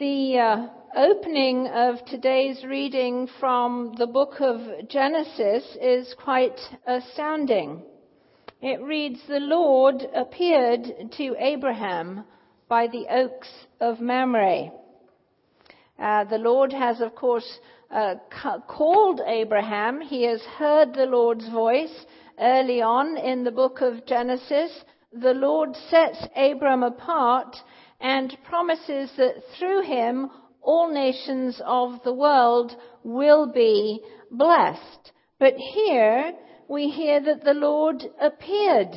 The uh, opening of today's reading from the book of Genesis is quite astounding. It reads, The Lord appeared to Abraham by the oaks of Mamre. Uh, the Lord has, of course, uh, called Abraham. He has heard the Lord's voice early on in the book of Genesis. The Lord sets Abram apart and promises that through him all nations of the world will be blessed. But here we hear that the Lord appeared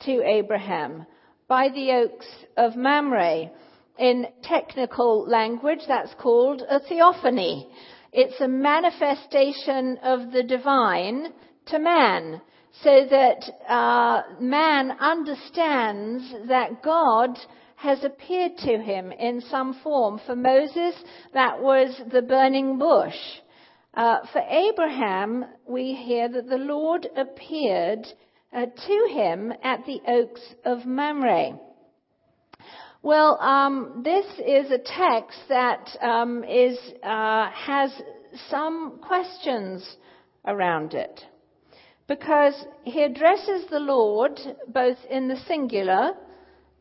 to Abraham by the oaks of Mamre. In technical language, that's called a theophany. It's a manifestation of the divine to man so that uh, man understands that God has appeared to him in some form. For Moses, that was the burning bush. Uh, for Abraham, we hear that the Lord appeared uh, to him at the oaks of Mamre. Well, um, this is a text that um, is, uh, has some questions around it because he addresses the Lord both in the singular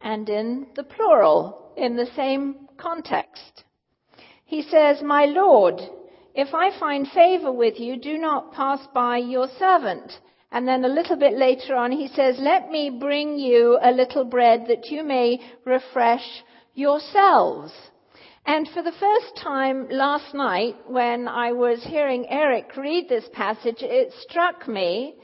and in the plural in the same context. He says, My Lord, if I find favor with you, do not pass by your servant. And then a little bit later on, he says, Let me bring you a little bread that you may refresh yourselves. And for the first time last night, when I was hearing Eric read this passage, it struck me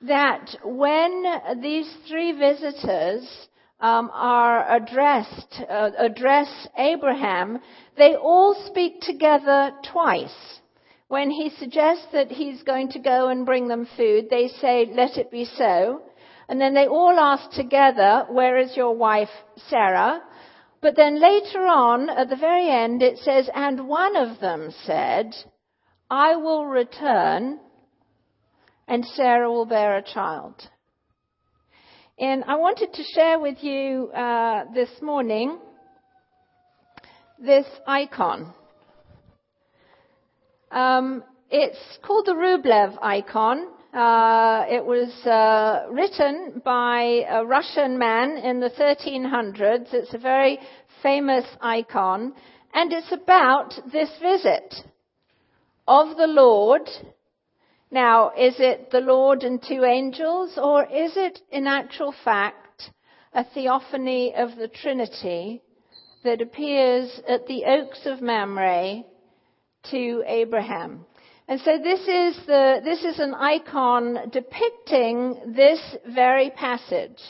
that when these three visitors um, are addressed, uh, address Abraham, they all speak together twice. When he suggests that he's going to go and bring them food, they say, let it be so. And then they all ask together, where is your wife Sarah? But then later on, at the very end, it says, and one of them said, I will return and Sarah will bear a child. And I wanted to share with you uh, this morning this icon. Um, it's called the Rublev icon. Uh, it was uh, written by a Russian man in the 1300s. It's a very famous icon, and it's about this visit of the Lord now, is it the Lord and two angels, or is it in actual fact a theophany of the Trinity that appears at the oaks of Mamre to Abraham? And so this is the, this is an icon depicting this very passage.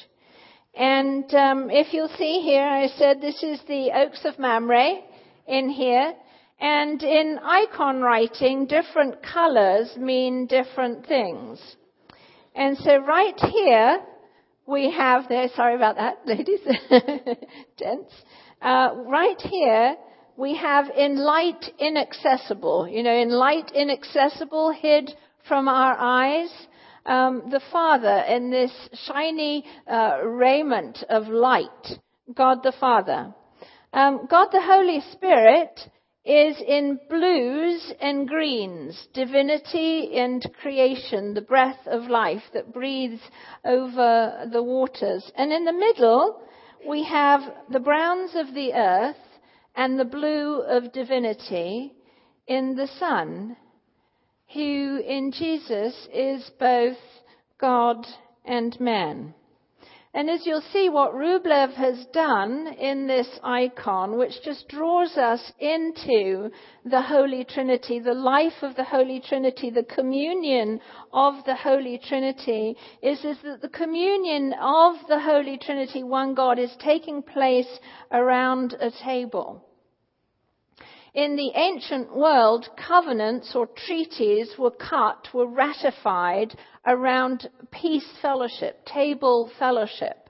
And um, if you'll see here, I said this is the oaks of Mamre in here. And in icon writing, different colors mean different things. And so right here, we have there, sorry about that, ladies, gents. Uh, right here, we have in light inaccessible, you know, in light inaccessible, hid from our eyes. Um, the Father in this shiny uh, raiment of light, God the Father. Um, God the Holy Spirit is in blues and greens, divinity and creation, the breath of life that breathes over the waters. And in the middle, we have the browns of the earth and the blue of divinity in the Son, who in Jesus is both God and man. And as you'll see, what Rublev has done in this icon, which just draws us into the Holy Trinity, the life of the Holy Trinity, the communion of the Holy Trinity, is, is that the communion of the Holy Trinity, one God, is taking place around a table. In the ancient world, covenants or treaties were cut, were ratified around peace fellowship, table fellowship.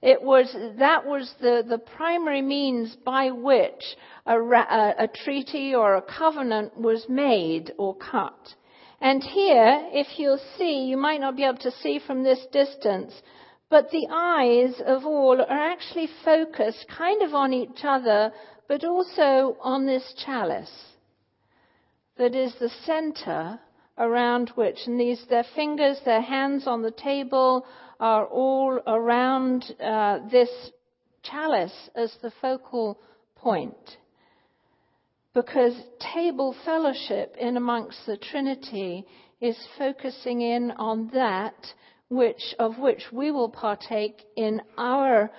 It was, that was the, the primary means by which a, a, a treaty or a covenant was made or cut. And here, if you'll see, you might not be able to see from this distance, but the eyes of all are actually focused kind of on each other but also on this chalice that is the center around which, and these, their fingers, their hands on the table are all around uh, this chalice as the focal point. Because table fellowship in amongst the Trinity is focusing in on that which, of which we will partake in our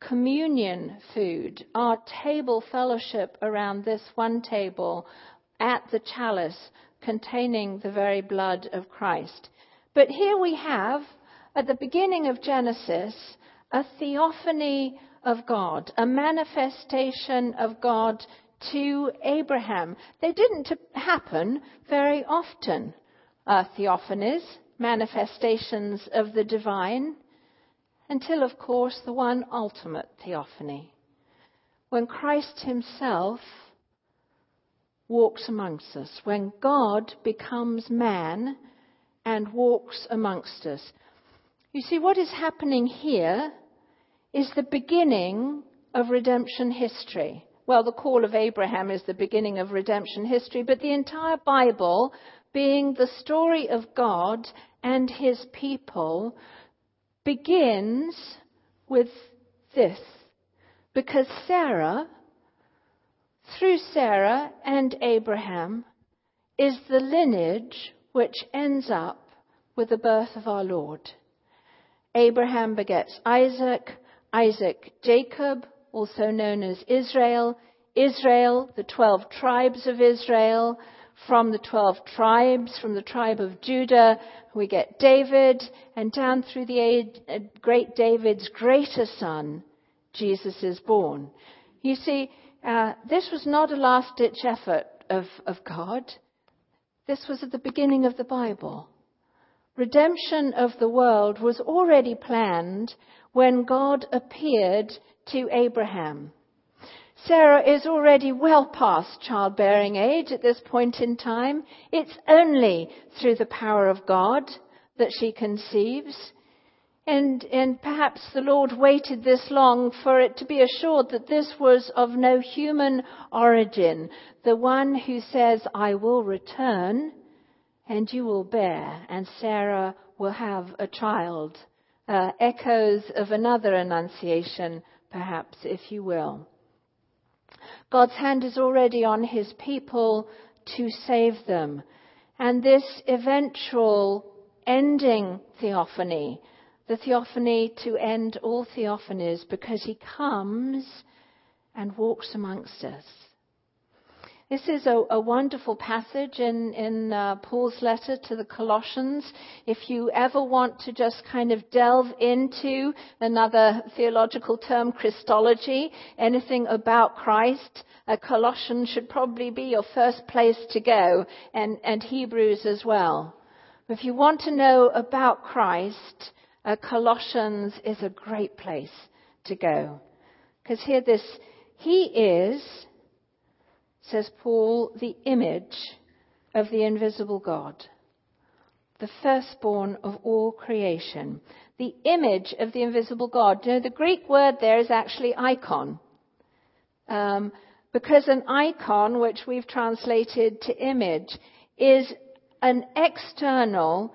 communion food, our table fellowship around this one table at the chalice containing the very blood of Christ. But here we have, at the beginning of Genesis, a theophany of God, a manifestation of God to Abraham. They didn't happen very often, uh, theophanies, manifestations of the divine, until, of course, the one ultimate theophany, when Christ himself walks amongst us, when God becomes man and walks amongst us. You see, what is happening here is the beginning of redemption history. Well, the call of Abraham is the beginning of redemption history, but the entire Bible being the story of God and his people begins with this. Because Sarah, through Sarah and Abraham, is the lineage which ends up with the birth of our Lord. Abraham begets Isaac, Isaac Jacob, also known as Israel, Israel, the 12 tribes of Israel, from the 12 tribes, from the tribe of Judah, we get David, and down through the age, uh, great David's greater son, Jesus is born. You see, uh, this was not a last ditch effort of, of God. This was at the beginning of the Bible. Redemption of the world was already planned when God appeared to Abraham. Sarah is already well past childbearing age at this point in time. It's only through the power of God that she conceives. And, and perhaps the Lord waited this long for it to be assured that this was of no human origin. The one who says, I will return and you will bear, and Sarah will have a child. Uh, echoes of another annunciation, perhaps, if you will. God's hand is already on his people to save them. And this eventual ending theophany, the theophany to end all theophanies, because he comes and walks amongst us. This is a, a wonderful passage in, in uh, Paul's letter to the Colossians. If you ever want to just kind of delve into another theological term, Christology, anything about Christ, uh, Colossians should probably be your first place to go, and, and Hebrews as well. If you want to know about Christ, uh, Colossians is a great place to go. Because here this, He is says Paul, the image of the invisible God, the firstborn of all creation. The image of the invisible God. You know, the Greek word there is actually icon. Um, because an icon, which we've translated to image, is an external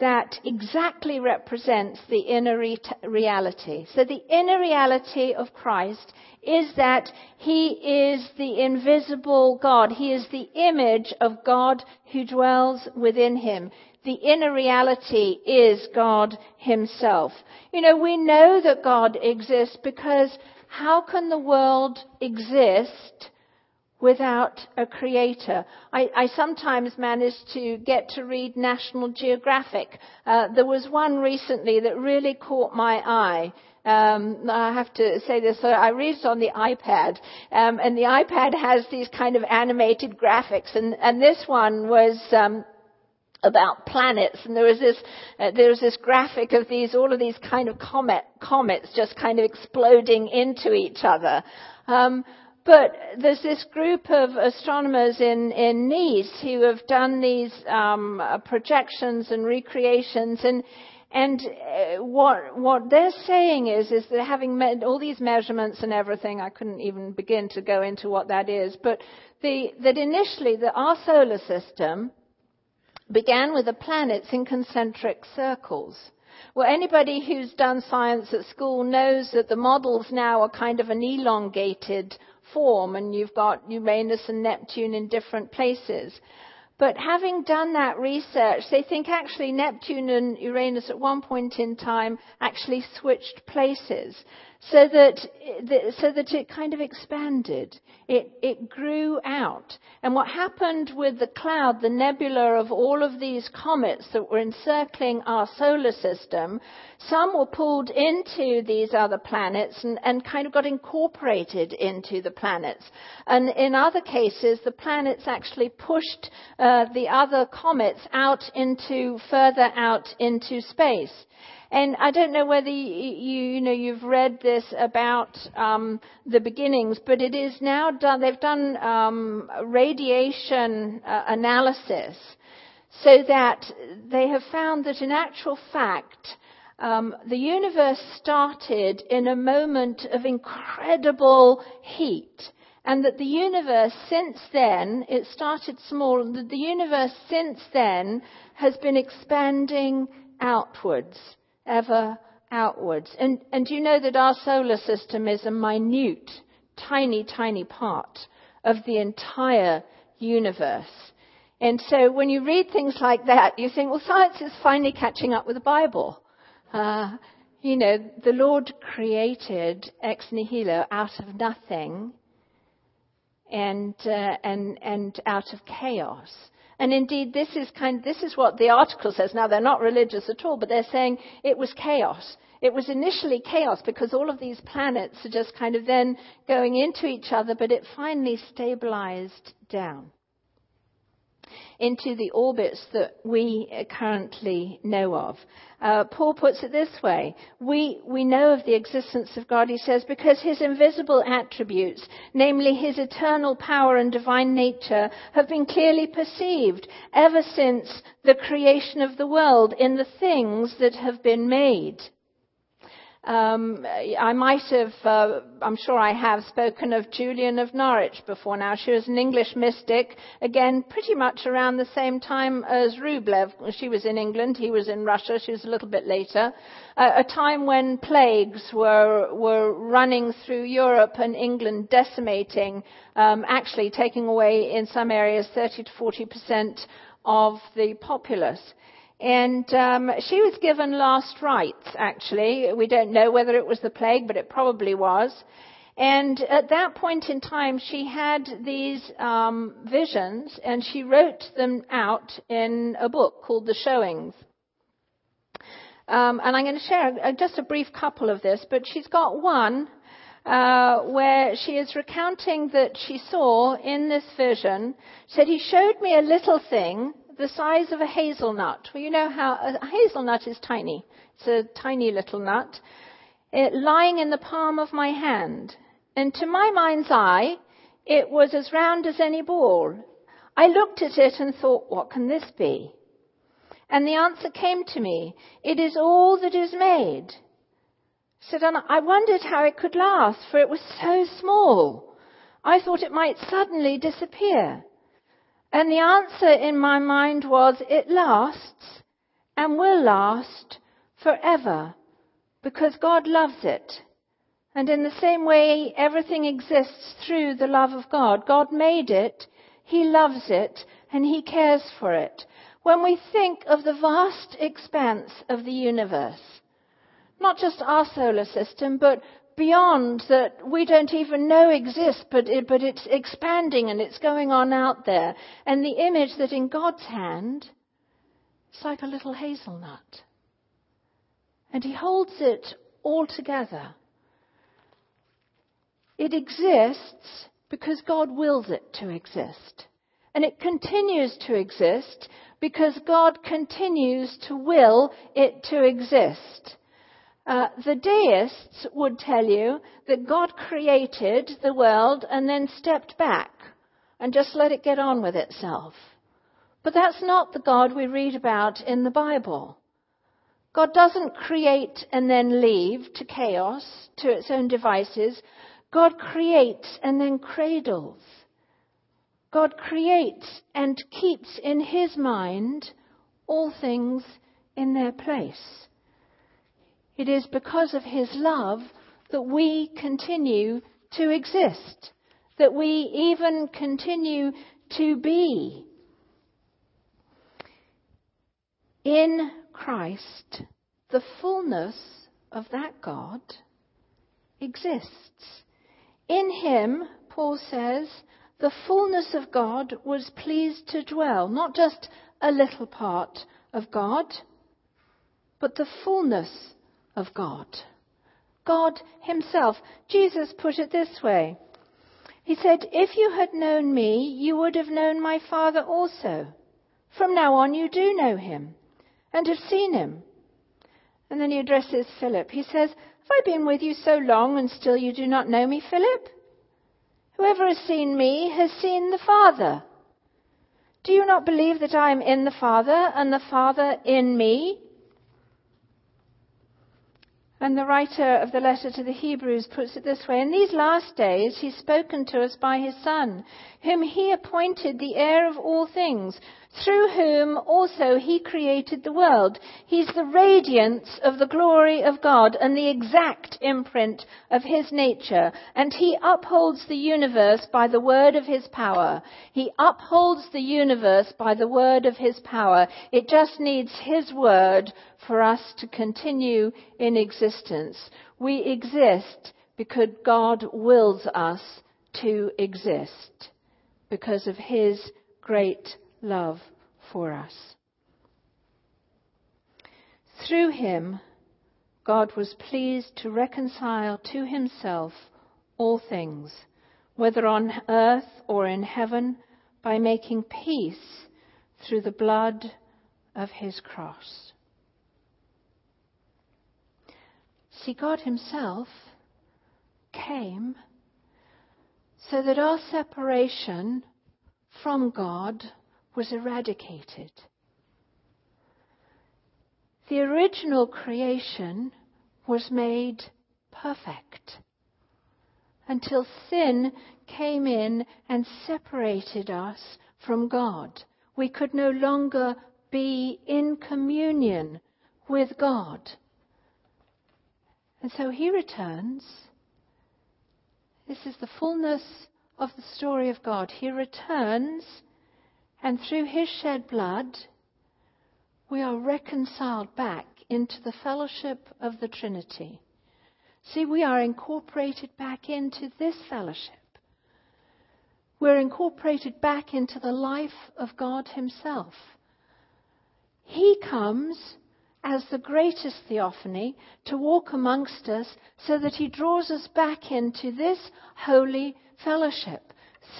that exactly represents the inner re- reality. So the inner reality of Christ is that He is the invisible God. He is the image of God who dwells within Him. The inner reality is God Himself. You know, we know that God exists because how can the world exist without a creator. I, I, sometimes manage to get to read National Geographic. Uh, there was one recently that really caught my eye. Um, I have to say this. So I read it on the iPad, um, and the iPad has these kind of animated graphics, and, and this one was. Um, about planets, and there was this uh, there was this graphic of these all of these kind of comet comets just kind of exploding into each other. Um, but there's this group of astronomers in, in Nice who have done these um, uh, projections and recreations, and, And uh, what what they're saying is is that having made all these measurements and everything, I couldn't even begin to go into what that is, but the, that initially our solar system began with the planets in concentric circles. Well, anybody who's done science at school knows that the models now are kind of an elongated form, and you've got Uranus and Neptune in different places. But having done that research, they think actually Neptune and Uranus at one point in time actually switched places so that, so that it kind of expanded. It, it grew out. And what happened with the cloud, the nebula of all of these comets that were encircling our solar system, some were pulled into these other planets and, and kind of got incorporated into the planets. And in other cases, the planets actually pushed uh, the other comets out into, further out into space. And I don't know whether you, you, you know you've read this about um, the beginnings, but it is now done. They've done um, radiation uh, analysis, so that they have found that in actual fact. Um, the universe started in a moment of incredible heat, and that the universe since then, it started small, that the universe since then has been expanding outwards ever outwards. And, and you know that our solar system is a minute, tiny, tiny part of the entire universe. And so when you read things like that, you think, well, science is finally catching up with the Bible. Uh, you know, the Lord created ex nihilo out of nothing and, uh, and, and out of chaos. And indeed, this is kind, this is what the article says. Now, they're not religious at all, but they're saying it was chaos. It was initially chaos because all of these planets are just kind of then going into each other, but it finally stabilized down into the orbits that we currently know of. Uh, Paul puts it this way we, we know of the existence of God, he says, because his invisible attributes, namely his eternal power and divine nature, have been clearly perceived ever since the creation of the world in the things that have been made. Um, I might have, uh, I'm sure I have spoken of Julian of Norwich before now. She was an English mystic, again, pretty much around the same time as Rublev. She was in England, he was in Russia, she was a little bit later. Uh, a time when plagues were, were running through Europe and England, decimating, um, actually taking away in some areas 30 to 40 percent of the populace. And um, she was given last rites, actually. We don't know whether it was the plague, but it probably was. And at that point in time, she had these um, visions, and she wrote them out in a book called The Showings. Um, and I'm going to share just a brief couple of this, but she's got one uh, where she is recounting that she saw in this vision, said, He showed me a little thing the size of a hazelnut. Well, you know how a hazelnut is tiny. It's a tiny little nut. It, lying in the palm of my hand. And to my mind's eye, it was as round as any ball. I looked at it and thought, what can this be? And the answer came to me, it is all that is made. And I wondered how it could last, for it was so small. I thought it might suddenly disappear. And the answer in my mind was, it lasts and will last forever because God loves it. And in the same way, everything exists through the love of God. God made it, He loves it, and He cares for it. When we think of the vast expanse of the universe, not just our solar system, but beyond that we don't even know exists, but, it, but it's expanding and it's going on out there. And the image that in God's hand, it's like a little hazelnut. And He holds it all together. It exists because God wills it to exist. And it continues to exist because God continues to will it to exist. Uh, the deists would tell you that God created the world and then stepped back and just let it get on with itself. But that's not the God we read about in the Bible. God doesn't create and then leave to chaos, to its own devices. God creates and then cradles. God creates and keeps in his mind all things in their place. It is because of his love that we continue to exist, that we even continue to be. In Christ, the fullness of that God exists. In him, Paul says, the fullness of God was pleased to dwell, not just a little part of God, but the fullness of God. God Himself. Jesus put it this way. He said, If you had known me, you would have known my Father also. From now on, you do know Him and have seen Him. And then he addresses Philip. He says, Have I been with you so long and still you do not know me, Philip? Whoever has seen me has seen the Father. Do you not believe that I am in the Father and the Father in me? And the writer of the letter to the Hebrews puts it this way In these last days, he's spoken to us by his Son, whom he appointed the heir of all things, through whom also he created the world. He's the radiance of the glory of God and the exact imprint of his nature. And he upholds the universe by the word of his power. He upholds the universe by the word of his power. It just needs his word for us to continue in existence. We exist because God wills us to exist because of his great love for us. Through him, God was pleased to reconcile to himself all things, whether on earth or in heaven, by making peace through the blood of his cross. See, God himself came so that our separation from God was eradicated. The original creation was made perfect until sin came in and separated us from God. We could no longer be in communion with God. And so he returns. This is the fullness of the story of God. He returns and through his shed blood, we are reconciled back into the fellowship of the Trinity. See, we are incorporated back into this fellowship. We're incorporated back into the life of God Himself. He comes as the greatest theophany to walk amongst us so that He draws us back into this holy fellowship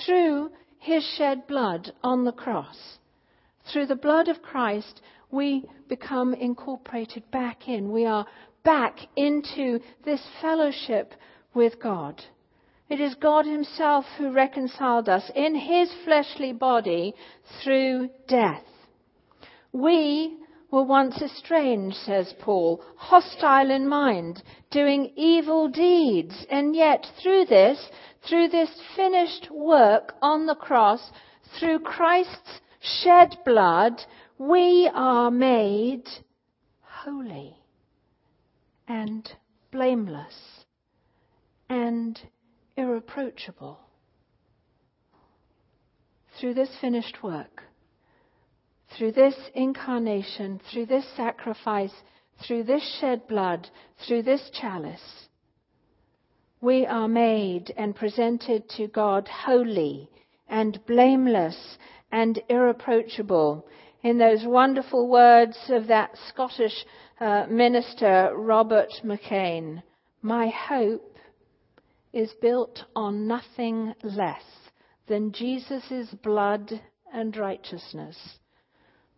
through his shed blood on the cross. Through the blood of Christ, we become incorporated back in. We are back into this fellowship with God. It is God Himself who reconciled us in His fleshly body through death. We were once estranged, says Paul, hostile in mind, doing evil deeds, and yet through this, through this finished work on the cross, through Christ's shed blood, we are made holy and blameless and irreproachable. Through this finished work, through this incarnation, through this sacrifice, through this shed blood, through this chalice, we are made and presented to God holy and blameless and irreproachable. In those wonderful words of that Scottish uh, minister, Robert McCain, my hope is built on nothing less than Jesus' blood and righteousness.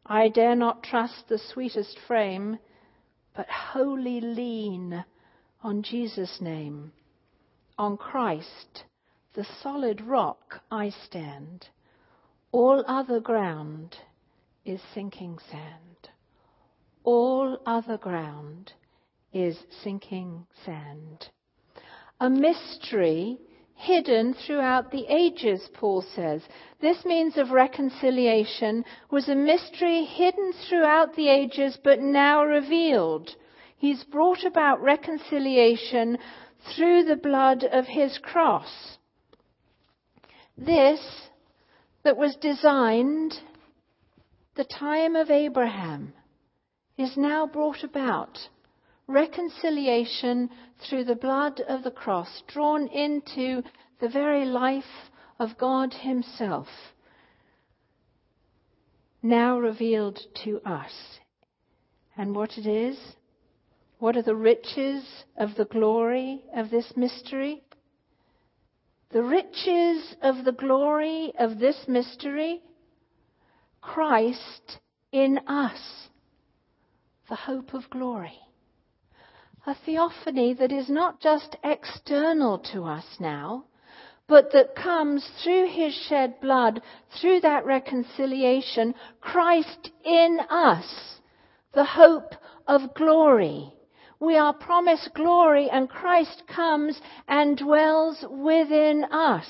I dare not trust the sweetest frame, but wholly lean on Jesus' name. On Christ, the solid rock, I stand. All other ground is sinking sand. All other ground is sinking sand. A mystery hidden throughout the ages, Paul says. This means of reconciliation was a mystery hidden throughout the ages but now revealed. He's brought about reconciliation through the blood of his cross. This that was designed the time of Abraham is now brought about reconciliation through the blood of the cross, drawn into the very life of God Himself, now revealed to us. And what it is? What are the riches of the glory of this mystery? The riches of the glory of this mystery? Christ in us, the hope of glory a theophany that is not just external to us now, but that comes through his shed blood, through that reconciliation, Christ in us, the hope of glory. We are promised glory and Christ comes and dwells within us.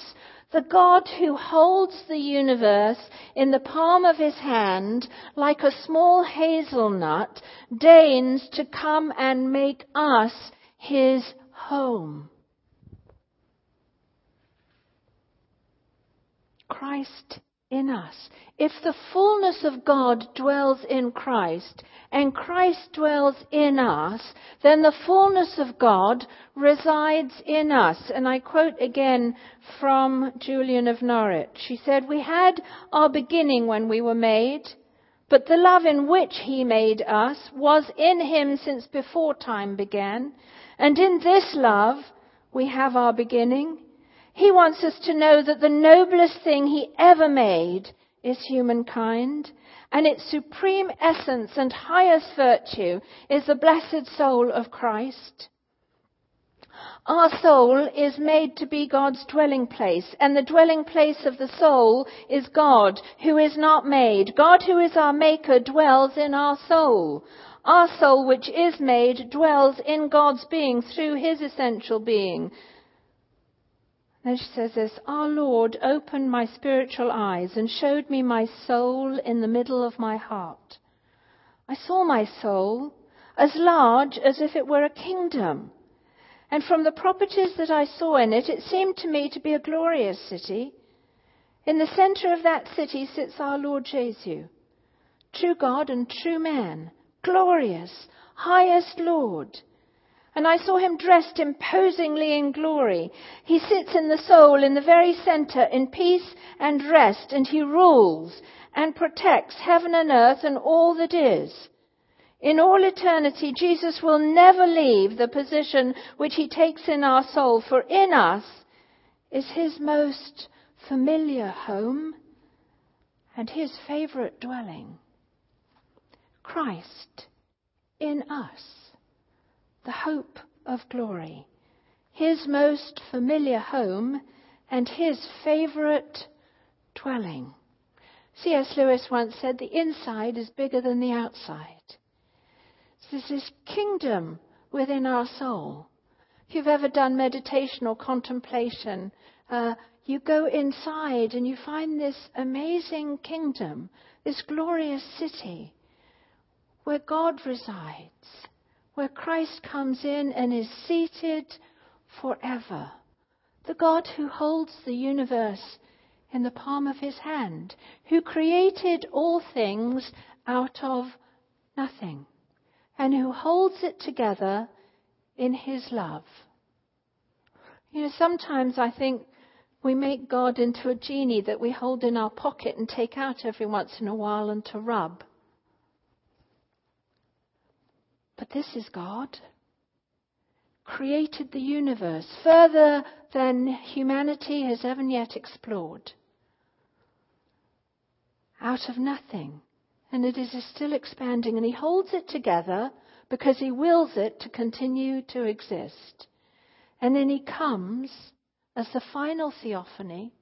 The God who holds the universe in the palm of his hand like a small hazelnut deigns to come and make us his home. Christ in us. If the fullness of God dwells in Christ and Christ dwells in us, then the fullness of God resides in us. And I quote again from Julian of Norwich. She said, We had our beginning when we were made, but the love in which he made us was in him since before time began. And in this love we have our beginning he wants us to know that the noblest thing He ever made is humankind, and its supreme essence and highest virtue is the blessed soul of Christ. Our soul is made to be God's dwelling place, and the dwelling place of the soul is God, who is not made. God, who is our maker, dwells in our soul. Our soul, which is made, dwells in God's being through his essential being. Then she says this Our Lord opened my spiritual eyes and showed me my soul in the middle of my heart. I saw my soul as large as if it were a kingdom. And from the properties that I saw in it, it seemed to me to be a glorious city. In the center of that city sits our Lord Jesus, true God and true man, glorious, highest Lord. And I saw him dressed imposingly in glory. He sits in the soul in the very center in peace and rest, and he rules and protects heaven and earth and all that is. In all eternity, Jesus will never leave the position which he takes in our soul, for in us is his most familiar home and his favorite dwelling. Christ in us the hope of glory, his most familiar home, and his favorite dwelling. C.S. Lewis once said, The inside is bigger than the outside. There's this kingdom within our soul. If you've ever done meditation or contemplation, uh, you go inside and you find this amazing kingdom, this glorious city where God resides where Christ comes in and is seated forever. The God who holds the universe in the palm of his hand, who created all things out of nothing, and who holds it together in his love. You know, sometimes I think we make God into a genie that we hold in our pocket and take out every once in a while and to rub. But this is God. Created the universe further than humanity has ever yet explored. Out of nothing. And it is still expanding, and He holds it together because He wills it to continue to exist. And then He comes as the final theophany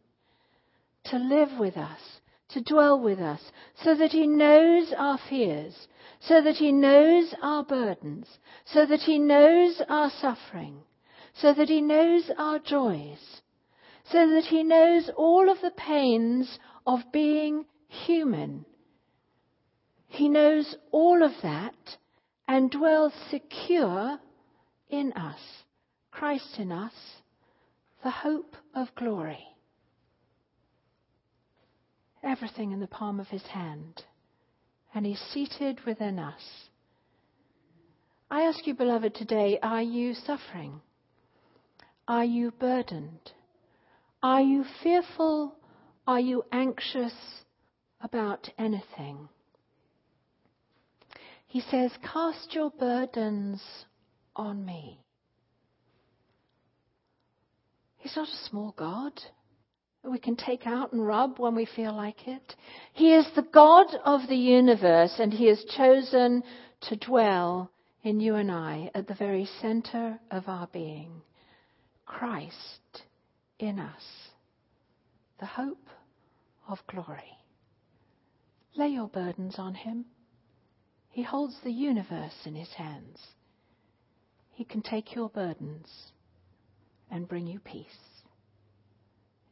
to live with us, to dwell with us, so that He knows our fears, so that He knows our burdens, so that He knows our suffering, so that He knows our joys, so that He knows all of the pains of being human. He knows all of that and dwells secure in us, Christ in us, the hope of glory everything in the palm of his hand, and he's seated within us. I ask you, beloved, today are you suffering? Are you burdened? Are you fearful? Are you anxious about anything? He says, Cast your burdens on me. He's not a small God we can take out and rub when we feel like it. He is the God of the universe, and He has chosen to dwell in you and I at the very center of our being. Christ in us, the hope of glory. Lay your burdens on Him. He holds the universe in His hands. He can take your burdens and bring you peace.